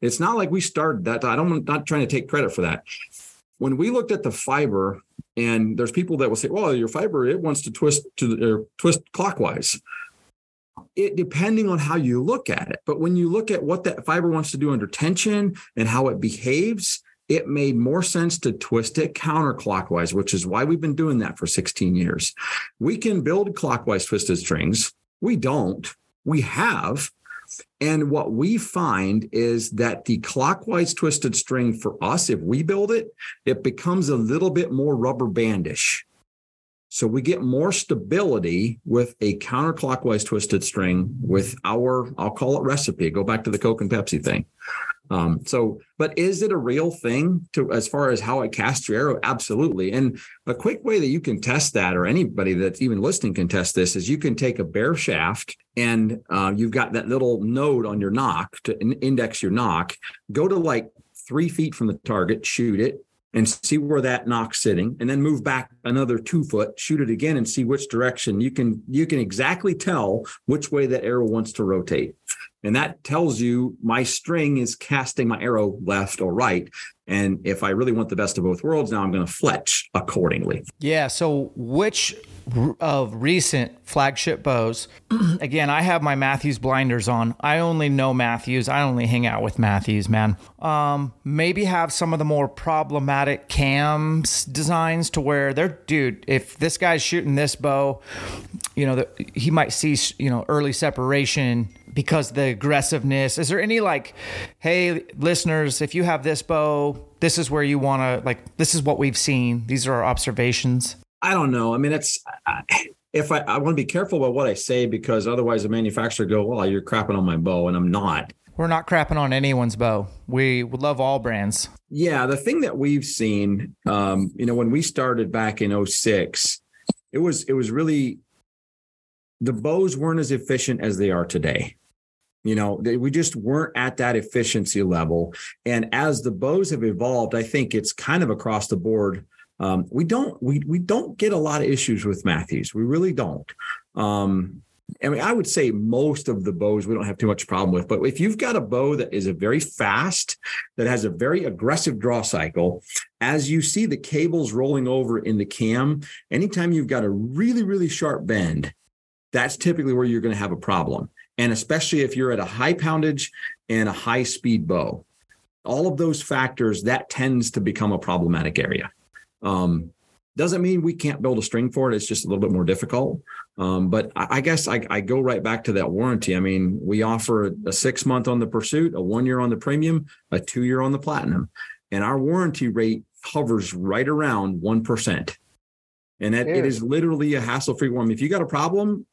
It's not like we started that. I don't, I'm not trying to take credit for that. When we looked at the fiber, and there's people that will say, well, your fiber, it wants to twist to the, twist clockwise. It depending on how you look at it. But when you look at what that fiber wants to do under tension and how it behaves, it made more sense to twist it counterclockwise, which is why we've been doing that for 16 years. We can build clockwise twisted strings. We don't. We have. And what we find is that the clockwise twisted string for us, if we build it, it becomes a little bit more rubber bandish. So we get more stability with a counterclockwise twisted string with our, I'll call it recipe. Go back to the Coke and Pepsi thing. Um, so, but is it a real thing to as far as how it casts your arrow? Absolutely. And a quick way that you can test that, or anybody that's even listening can test this, is you can take a bare shaft and uh, you've got that little node on your nock to in- index your nock. Go to like three feet from the target, shoot it, and see where that nock's sitting and then move back another two foot shoot it again and see which direction you can you can exactly tell which way that arrow wants to rotate and that tells you my string is casting my arrow left or right and if i really want the best of both worlds now i'm going to fletch accordingly Yeah. So, which of recent flagship bows? [CLEARS THROAT] again, I have my Mathews blinders on. I only know Mathews. I only hang out with Mathews, man. Um, maybe have some of the more problematic cams designs to where they're, dude. If this guy's shooting this bow, you know, the, he might see, you know, early separation because the aggressiveness. Is there any like, hey, listeners, if you have this bow, this is where you want to like. This is what we've seen. These are our observations. I don't know. I mean, it's I- if I, I want to be careful about what I say because otherwise the manufacturer go, well, you're crapping on my bow, and I'm not. We're not crapping on anyone's bow. We love all brands. Yeah, the thing that we've seen, um, you know, when we started back in 06, it was it was really the bows weren't as efficient as they are today. You know, they, we just weren't at that efficiency level. And as the bows have evolved, I think it's kind of across the board. Um, we don't we we don't get a lot of issues with Mathews. We really don't. Um, I mean, I would say most of the bows we don't have too much problem with. But if you've got a bow that is a very fast, that has a very aggressive draw cycle, as you see the cables rolling over in the cam, anytime you've got a really, really sharp bend, that's typically where you're going to have a problem. And especially if you're at a high poundage and a high speed bow, all of those factors, that tends to become a problematic area. Um, doesn't mean we can't build a string for it. It's just a little bit more difficult. Um, but I, I guess I, I, go right back to that warranty. I mean, we offer a, a six month on the pursuit, a one year on the premium, a two year on the platinum, and our warranty rate hovers right around 1%. And that, it is literally a hassle free one. If you got a problem,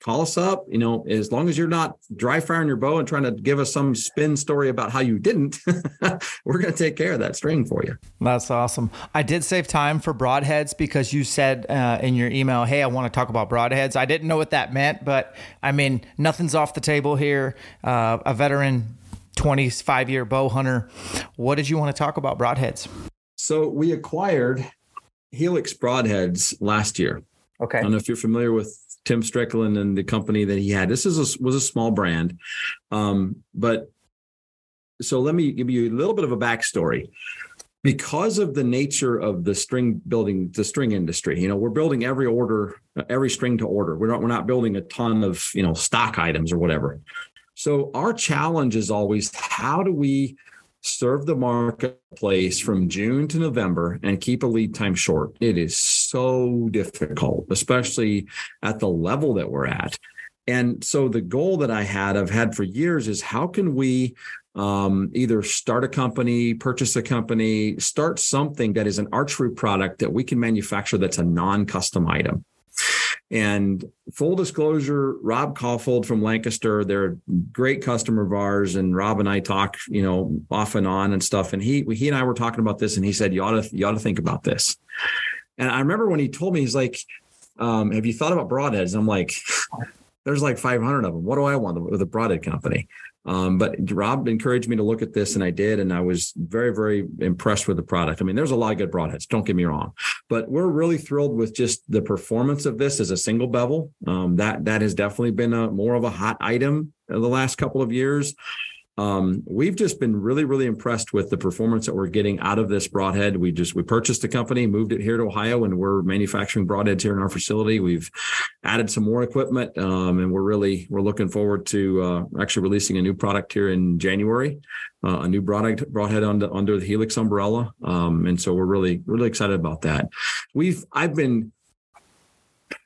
call us up. You know, as long as you're not dry firing your bow and trying to give us some spin story about how you didn't, [LAUGHS] we're going to take care of that string for you. That's awesome. I did save time for broadheads because you said uh, in your email, "Hey, I want to talk about broadheads." I didn't know what that meant, but I mean, nothing's off the table here. Uh, a veteran, twenty-five year bow hunter. What did you want to talk about broadheads? So we acquired Helix broadheads last year. Okay. I don't know if you're familiar with Tim Strickland and the company that he had. This is a, was a small brand, um, but so let me give you a little bit of a backstory. Because of the nature of the string building, the string industry, you know, we're building every order, every string to order. We're not we're not building a ton of you know stock items or whatever. So our challenge is always how do we serve the marketplace from June to November and keep a lead time short. It is so difficult, especially at the level that we're at. And so the goal that I had, I've had for years, is how can we um, either start a company, purchase a company, start something that is an archery product that we can manufacture that's a non-custom item. And full disclosure, Rob Kaufhold from Lancaster, they're a great customer of ours. And Rob and I talk, you know, off and on and stuff. And he he and I were talking about this, and he said, You ought to you ought to think about this. And I remember when he told me, he's like, um, have you thought about broadheads? I'm like, there's like 500 of them. What do I want with a broadhead company? Um, but Rob encouraged me to look at this, and I did, and I was very, very impressed with the product. I mean, there's a lot of good broadheads. Don't get me wrong, but we're really thrilled with just the performance of this as a single bevel. Um, that that has definitely been a more of a hot item the last couple of years um, we've just been really, really impressed with the performance that we're getting out of this broadhead. We just we purchased the company, moved it here to Ohio, and we're manufacturing broadheads here in our facility. We've added some more equipment, um, and we're really we're looking forward to uh, actually releasing a new product here in January, uh, a new broadhead broadhead under under the Helix umbrella. Um, and so we're really really excited about that. We've I've been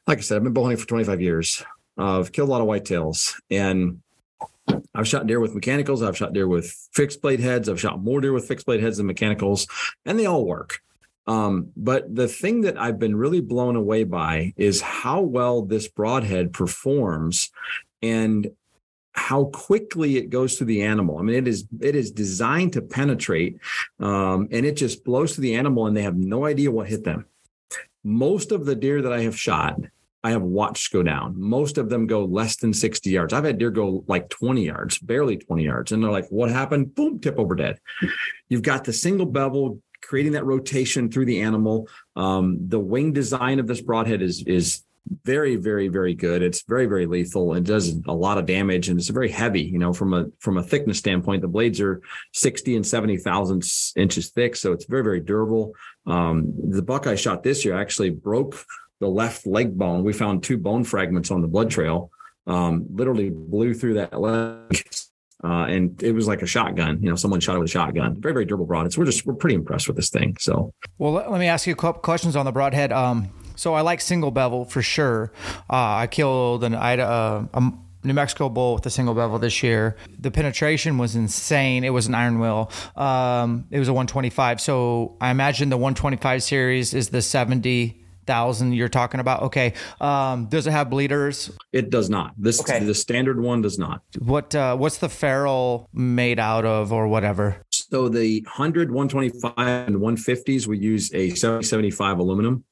like I said, I've been bowhunting for 25 years. Uh, I've killed a lot of whitetails and I've shot deer with mechanicals. I've shot deer with fixed blade heads. I've shot more deer with fixed blade heads than mechanicals, and they all work. Um, but the thing that I've been really blown away by is how well this broadhead performs and how quickly it goes to the animal. I mean, it is it is designed to penetrate, um, and it just blows to the animal, and they have no idea what hit them. Most of the deer that I have shot I have watched go down. Most of them go less than 60 yards. I've had deer go like 20 yards, barely 20 yards. And they're like, what happened? Boom, tip over dead. You've got the single bevel creating that rotation through the animal. Um, the wing design of this broadhead is is very, very, very good. It's very, very lethal. It does a lot of damage and it's very heavy, you know, from a from a thickness standpoint. The blades are 60 and 70 thousandths inches thick. So it's very, very durable. Um, the buck I shot this year actually broke the left leg bone. We found two bone fragments on the blood trail. Um, literally blew through that leg. Uh, and it was like a shotgun. You know, someone shot it with a shotgun. Very, very durable broadhead. So we're just we're pretty impressed with this thing. So, well, let, let me ask you a couple questions on the broadhead. Um, so I like single bevel for sure. Uh, I killed an uh, a New Mexico bull with a single bevel this year. The penetration was insane. It was an iron will. Um, it was a 125. So I imagine the 125 series is the 70 thousand you're talking about. Okay. Um, does it have bleeders? It does not. This okay. the standard one does not. What uh, what's the ferrule made out of or whatever? So the 100, 125, and 150s we use a 70, 75 aluminum.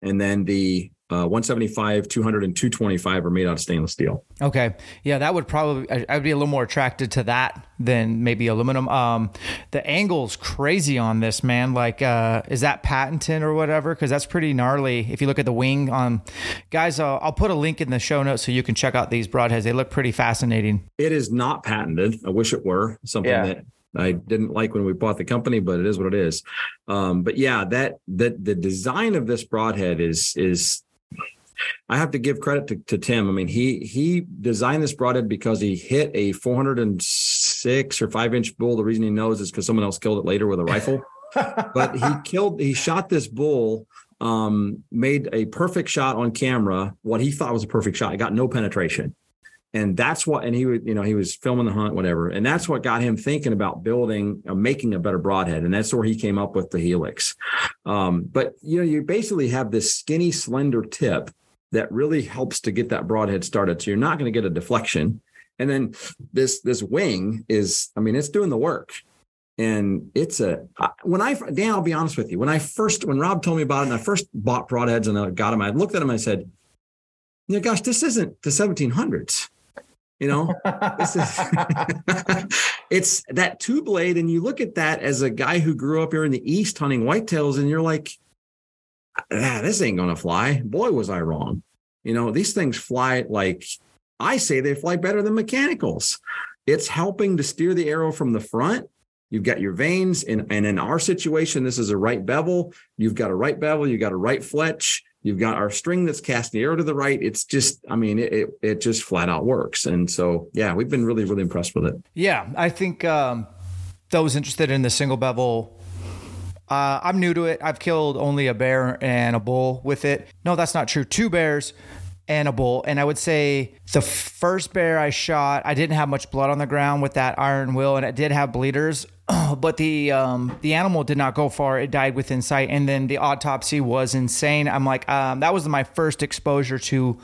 And then the uh, 175, 200, and 225 are made out of stainless steel. Okay. Yeah, that would probably, I, would be a little more attracted to that than maybe aluminum. Um, the angle's crazy on this, man. Like, uh, is that patented or whatever? Because that's pretty gnarly. If you look at the wing on, um, guys, uh, I'll put a link in the show notes so you can check out these broadheads. They look pretty fascinating. It is not patented. I wish it were something yeah. that I didn't like when we bought the company, but it is what it is. Um, but yeah, that that the design of this broadhead is is I have to give credit to, to Tim. I mean, he he designed this broadhead because he hit a 406 or five inch bull. The reason he knows is because someone else killed it later with a rifle. [LAUGHS] but he killed, he shot this bull, um, made a perfect shot on camera. What he thought was a perfect shot. He got no penetration and that's what and he would you know he was filming the hunt whatever and that's what got him thinking about building uh, making a better broadhead and that's where he came up with the helix um, but you know you basically have this skinny slender tip that really helps to get that broadhead started so you're not going to get a deflection and then this this wing is i mean it's doing the work and it's a when I Dan, I'll be honest with you. When I first when Rob told me about it, and I first bought broadheads and I got them, I looked at them. and I said, "You know, gosh, this isn't the 1700s. You know, this is [LAUGHS] it's that two blade, and you look at that as a guy who grew up here in the East hunting whitetails, and you're like, ah, this ain't gonna fly. Boy, was I wrong. You know, these things fly like I say they fly better than mechanicals. It's helping to steer the arrow from the front. You've got your vanes, and, and in our situation, this is a right bevel. You've got a right bevel, you've got a right fletch, You've got our string that's casting the arrow to the right. It's just, I mean, it, it, it just flat out works. And so, yeah, we've been really, really impressed with it. Yeah. I think um, those interested in the single bevel uh, I'm new to it. I've killed only a bear and a bull with it. No, that's not true. Two bears and a bull. And I would say the first bear I shot, I didn't have much blood on the ground with that iron will, and it did have bleeders [CLEARS THROAT] but the um, the animal did not go far. It died within sight, and then the autopsy was insane. I'm like, um, that was my first exposure to.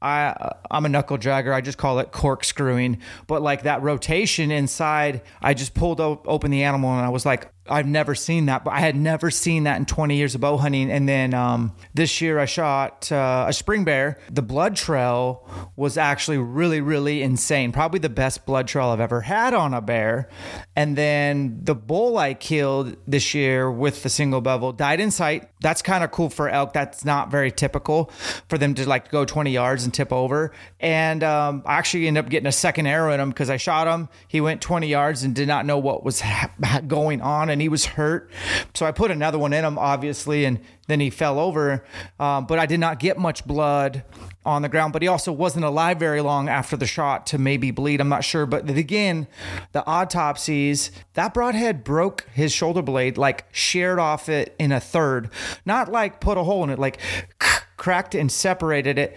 I I'm a knuckle dragger. I just call it corkscrewing, but like that rotation inside, I just pulled op- open the animal and I was like, I've never seen that, but I had never seen that in 20 years of bow hunting. And then um, this year I shot uh, a spring bear. The blood trail was actually really, really insane. Probably the best blood trail I've ever had on a bear. And then the bull I killed this year with the single bevel died in sight. That's kind of cool for elk. That's not very typical for them to like go 20 yards and tip over. And um, I actually ended up getting a second arrow in him because I shot him. He went 20 yards and did not know what was ha- going on. And he was hurt. So I put another one in him, obviously, and then he fell over. Um, but I did not get much blood on the ground. But he also wasn't alive very long after the shot to maybe bleed. I'm not sure. But again, the autopsies, that broadhead broke his shoulder blade, like sheared off it in a third, not like put a hole in it, like [SNIFFS] cracked and separated it.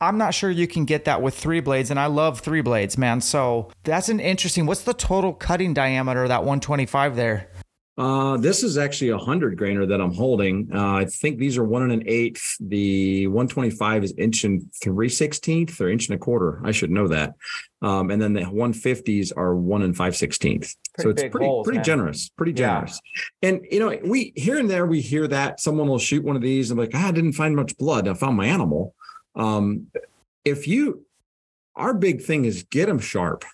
I'm not sure you can get that with three blades, and I love three blades, man. So that's an interesting. What's the total cutting diameter of that 125 there? Uh, this is actually a hundred grainer that I'm holding. Uh, I think these are one and an eighth. The 125 is inch and three sixteenth or inch and a quarter. I should know that. Um, and then the 150s are one and five sixteenth. So it's pretty holes, pretty man. generous, pretty Yeah. generous. And you know, we here and there we hear that someone will shoot one of these and like, "Ah, I didn't find much blood. I found my animal. Um, if you, our big thing is get them sharp.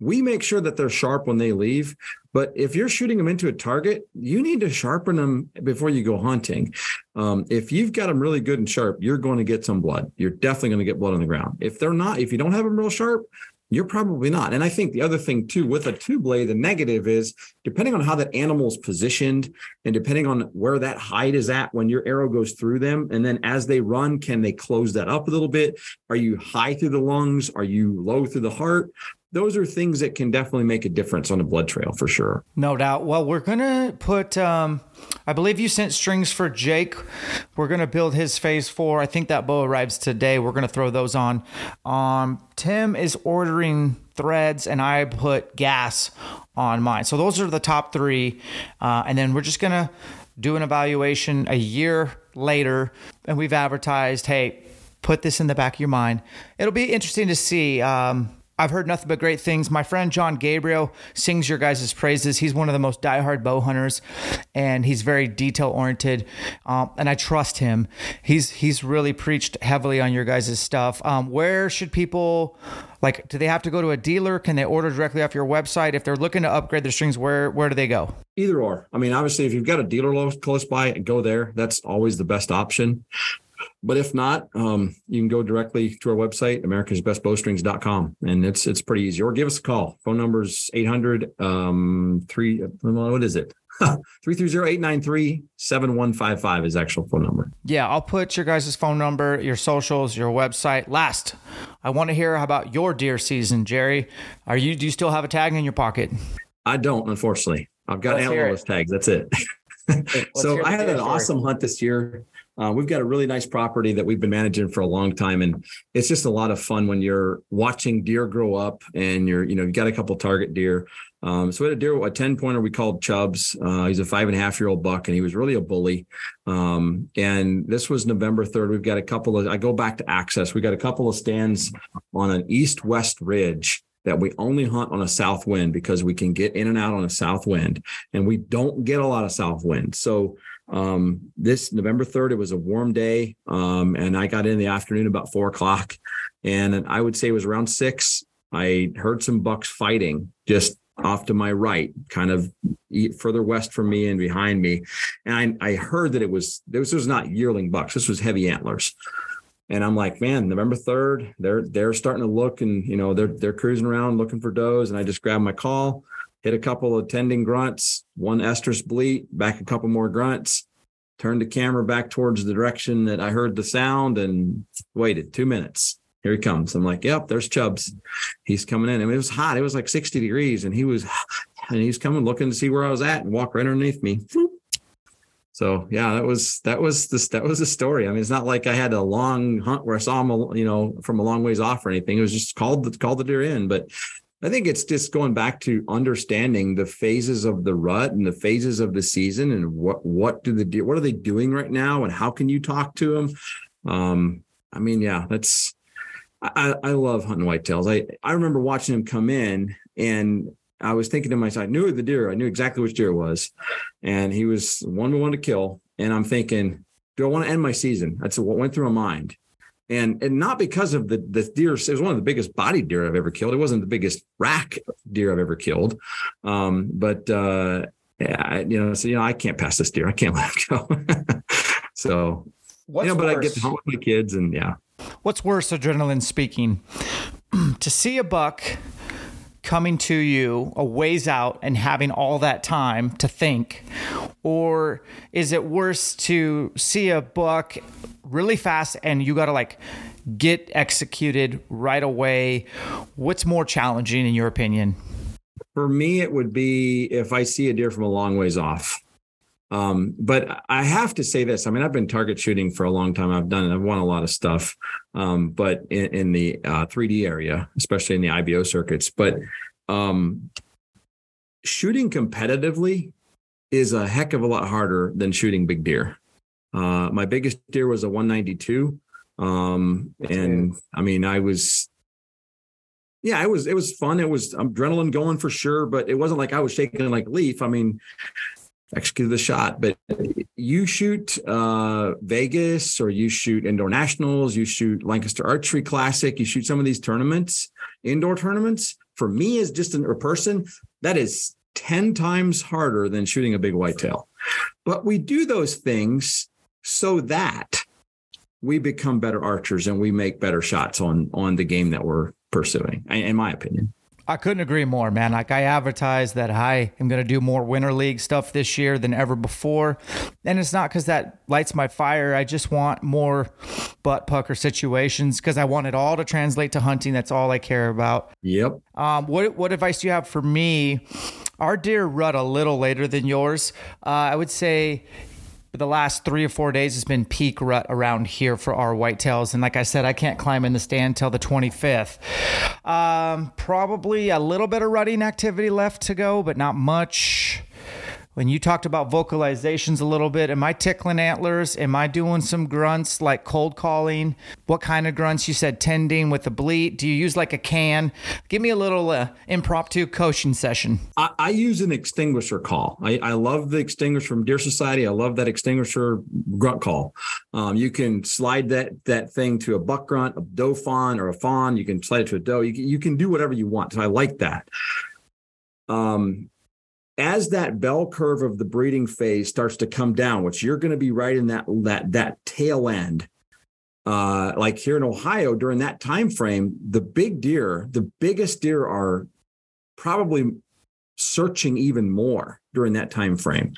We make sure that they're sharp when they leave. But if you're shooting them into a target, you need to sharpen them before you go hunting. Um, if you've got them really good and sharp, you're going to get some blood. You're definitely going to get blood on the ground. If they're not, if you don't have them real sharp, you're probably not. And I think the other thing too with a two blade, the negative is depending on how that animal's positioned and depending on where that hide is at when your arrow goes through them. And then as they run, can they close that up a little bit? Are you high through the lungs? Are you low through the heart? Those are things that can definitely make a difference on a blood trail for sure. No doubt. Well, we're gonna put. Um, I believe you sent strings for Jake. We're gonna build his phase four. I think that bow arrives today. We're gonna throw those on. Um, Tim is ordering threads, and I put gas on mine. So those are the top three, uh, and then we're just gonna do an evaluation a year later, and we've advertised, hey, put this in the back of your mind. It'll be interesting to see. Um, I've heard nothing but great things. My friend John Gabriel sings your guys' praises. He's one of the most diehard bow hunters, and he's very detail oriented, um, and I trust him. He's he's really preached heavily on your guys' stuff. Um, where should people like? Do they have to go to a dealer? Can they order directly off your website? If they're looking to upgrade their strings, where where do they go? Either or. I mean, obviously, if you've got a dealer close by, go there. That's always the best option. But if not, um, you can go directly to our website, americasbestbowstrings.com, and it's it's pretty easy. Or give us a call. Phone number is 800 um, 3 what is it? [LAUGHS] 330-893-7155 is actual phone number. Yeah, I'll put your guys' phone number, your socials, your website. Last, I want to hear about your deer season, Jerry. Are you do you still have a tag in your pocket? I don't, unfortunately. I've got Let's tags. That's it. [LAUGHS] so I had an awesome hunt this year. Uh, we've got a really nice property that we've been managing for a long time, and it's just a lot of fun when you're watching deer grow up and you're, you know, you got a couple target deer. Um, so we had a deer, a 10 pointer we called Chubs. Uh, he's a five and a half year old buck, and he was really a bully. Um, and this was November 3rd. We've got a couple of, I go back to access. We got a couple of stands on an east west ridge that we only hunt on a south wind because we can get in and out on a south wind and we don't get a lot of south wind. So um, this November 3rd, it was a warm day. Um, and I got in the afternoon about four o'clock and I would say it was around six. I heard some bucks fighting just off to my right, kind of further west from me and behind me. And I, I heard that it was, this was not yearling bucks. This was heavy antlers. And I'm like, man, November 3rd, they're they're starting to look and you know, they're they're cruising around looking for does. And I just grabbed my call, hit a couple of tending grunts, one estrus bleat, back a couple more grunts, turned the camera back towards the direction that I heard the sound and waited two minutes. Here he comes. I'm like, yep, there's Chubbs. He's coming in. I mean, it was hot. It was like 60 degrees, and he was and he's coming looking to see where I was at and walk right underneath me. So yeah, that was that was this that was the story. I mean, it's not like I had a long hunt where I saw him, you know, from a long ways off or anything. It was just called the called the deer in. But I think it's just going back to understanding the phases of the rut and the phases of the season and what what do the what are they doing right now and how can you talk to them. Um, I mean, yeah, that's I, I love hunting whitetails. I I remember watching them come in and I was thinking to myself, I knew the deer, I knew exactly which deer it was, and he was one we wanted to kill. And I'm thinking, do I want to end my season? That's what went through my mind and and not because of the the deer. It was one of the biggest body deer I've ever killed. It wasn't the biggest rack deer I've ever killed, um, but uh, yeah, you know, so you know, I can't pass this deer. I can't [LAUGHS] let him go. [LAUGHS] so, What's you know, but worse? I get to hunt with my kids, and yeah. What's worse, adrenaline speaking, [CLEARS THROAT] to see a buck coming to you a ways out and having all that time to think? Or is it worse to see a buck really fast and you got to like get executed right away? What's more challenging in your opinion? For me, it would be if I see a deer from a long ways off. Um, but I have to say this. I mean, I've been target shooting for a long time. I've done, it. I've won a lot of stuff, um, but in, in the uh, 3D area, especially in the IBO circuits. But um, shooting competitively is a heck of a lot harder than shooting big deer. Uh, my biggest deer was a 192. Um, and I mean, I was, yeah, it was, it was fun. It was adrenaline going for sure, but it wasn't like I was shaking like leaf. I mean, executed the shot. But you shoot uh, Vegas or you shoot indoor nationals, you shoot Lancaster Archery Classic, you shoot some of these tournaments, indoor tournaments. For me, as just a person, that is 10 times harder than shooting a big whitetail. But we do those things so that we become better archers and we make better shots on on the game that we're pursuing in my opinion I couldn't agree more, man. Like I advertised that I am going to do more winter league stuff this year than ever before, and it's not because that lights my fire. I just want more butt pucker situations because I want it all to translate to hunting. That's all I care about. Yep. Um, what what advice do you have for me? Our deer rut a little later than yours. Uh, I would say the last three or four days has been peak rut around here for our whitetails. And like I said, I can't climb in the stand till the 25th. Um, probably a little bit of rutting activity left to go, but not much when you talked about vocalizations a little bit, am I tickling antlers? Am I doing some grunts like cold calling? What kind of grunts? You said tending with the bleat. Do you use like a can? Give me a little uh, impromptu coaching session. I, I, use an extinguisher call. I, I, love the extinguisher from Deer Society. I love that extinguisher grunt call. Um, you can slide that that thing to a buck grunt, a doe fawn, or a fawn. You can slide it to a doe. You can, you can do whatever you want. So I like that. Um, as that bell curve of the breeding phase starts to come down, which you're going to be right in that that that tail end, uh, like here in Ohio during that time frame, the big deer, the biggest deer are probably searching even more during that time frame.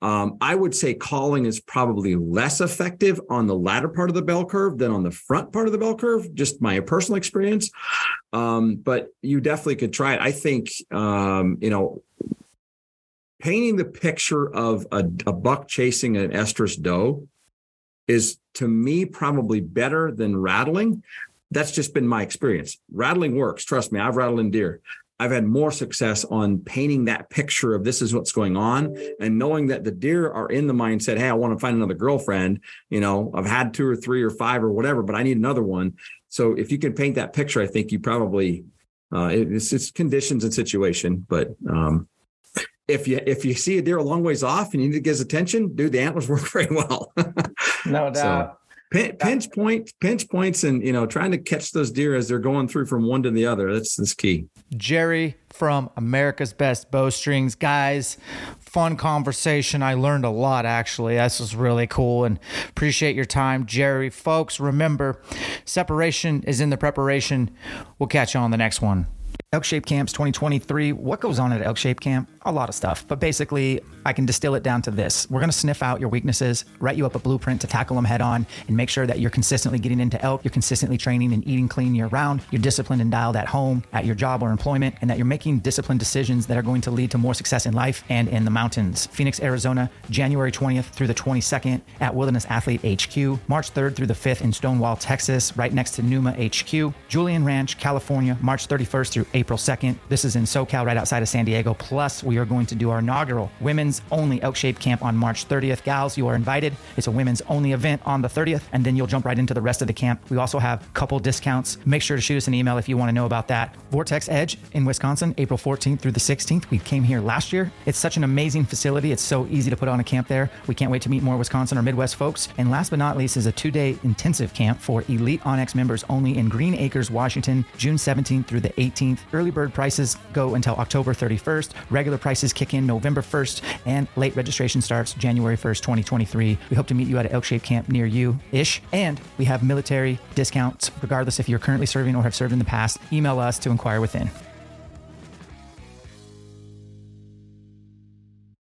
Um, I would say calling is probably less effective on the latter part of the bell curve than on the front part of the bell curve. Just my personal experience, um, but you definitely could try it. I think um, you know painting the picture of a, a buck chasing an estrus doe is to me probably better than rattling. That's just been my experience. Rattling works. Trust me, I've rattled in deer. I've had more success on painting that picture of this is what's going on and knowing that the deer are in the mindset, hey, I want to find another girlfriend. You know, I've had two or three or five or whatever, but I need another one. So if you can paint that picture, I think you probably uh, it's, it's conditions and situation, but um, if you if you see a deer a long ways off and you need to get his attention, dude, the antlers [LAUGHS] work very well. no doubt. So, pinch point, pinch points, and you know, trying to catch those deer as they're going through from one to the other. That's that's key. Jerry from America's Best Bowstrings, guys. Fun conversation. I learned a lot actually. This was really cool and appreciate your time, Jerry. Folks, remember, separation is in the preparation. We'll catch you on the next one. Elk Shape Camps 2023. What goes on at Elk Shape Camp? A lot of stuff. But basically, I can distill it down to this. We're going to sniff out your weaknesses, write you up a blueprint to tackle them head on, and make sure that you're consistently getting into elk, you're consistently training and eating clean year round, you're disciplined and dialed at home, at your job or employment, and that you're making disciplined decisions that are going to lead to more success in life and in the mountains. Phoenix, Arizona, January 20th through the 22nd at Wilderness Athlete HQ, March 3rd through the 5th in Stonewall, Texas, right next to Numa HQ, Julian Ranch, California, March 31st through April April 2nd. This is in SoCal, right outside of San Diego. Plus, we are going to do our inaugural women's only Elk Shape Camp on March 30th. Gals, you are invited. It's a women's only event on the 30th, and then you'll jump right into the rest of the camp. We also have a couple discounts. Make sure to shoot us an email if you want to know about that. Vortex Edge in Wisconsin, April 14th through the 16th. We came here last year. It's such an amazing facility. It's so easy to put on a camp there. We can't wait to meet more Wisconsin or Midwest folks. And last but not least is a two-day intensive camp for Elite Onyx members only in Green Acres, Washington, June 17th through the 18th. Early bird prices go until October 31st. Regular prices kick in November 1st, and late registration starts January 1st, 2023. We hope to meet you at an Elk Shape camp near you ish. And we have military discounts, regardless if you're currently serving or have served in the past. Email us to inquire within.